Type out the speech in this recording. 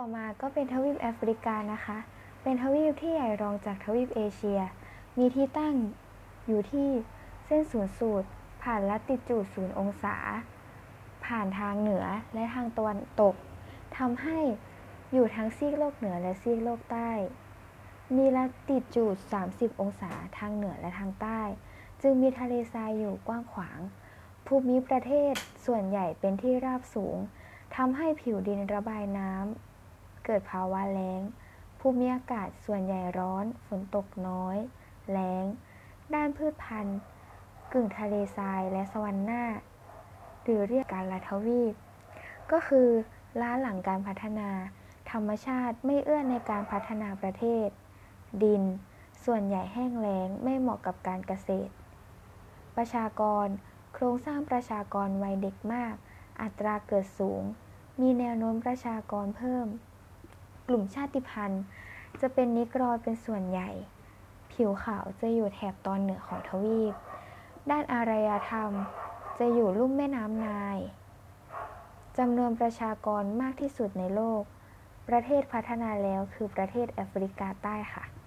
ต่อมาก็เป็นทวีปแอฟริกานะคะ เป็นทวีปที่ใหญ่รองจากทวีปเอเชีย มีที่ตั้งอยู่ที่เส้นศูนย์สูตร ผ่านลัติจูดศูนย์องศา ผ่านทางเหนือและทางตะวันตกทำให้อยู่ทั้งซีกโลกเหนือและซีกโลกใต้ มีลัติจูด 30 องศาทางเหนือและทางใต้ จึงมีทะเลทรายอยู่กว้างขวาง ภูมิประเทศส่วนใหญ่เป็นที่ราบสูงทำให้ผิวดินระบายน้ำ เกิดภาวะแล้ง ภูมิอากาศส่วนใหญ่ร้อน ฝนตกน้อย แล้ง ด้านพืชพันธุ์ กึ่งทะเลทรายและสวรรค์หน้า หรือเรียกการละทวีป ก็คือล้าหลังการพัฒนา ธรรมชาติไม่เอื้อในการพัฒนาประเทศ ดิน ส่วนใหญ่แห้งแล้งไม่เหมาะกับการเกษตร ประชากร โครงสร้างประชากรวัยเด็กมาก อัตราเกิดสูง มีแนวโน้มประชากรเพิ่ม ลุ่มชาติพันธุ์ จะเป็นนิกรอยเป็นส่วนใหญ่ ผิวขาวจะอยู่แถบตอนเหนือของทวีป ด้านอารยธรรมจะอยู่ลุ่มแม่น้ำไนายจำนวนประชากรมากที่สุดในโลก ประเทศพัฒนาแล้วคือประเทศแอฟริกาใต้ค่ะ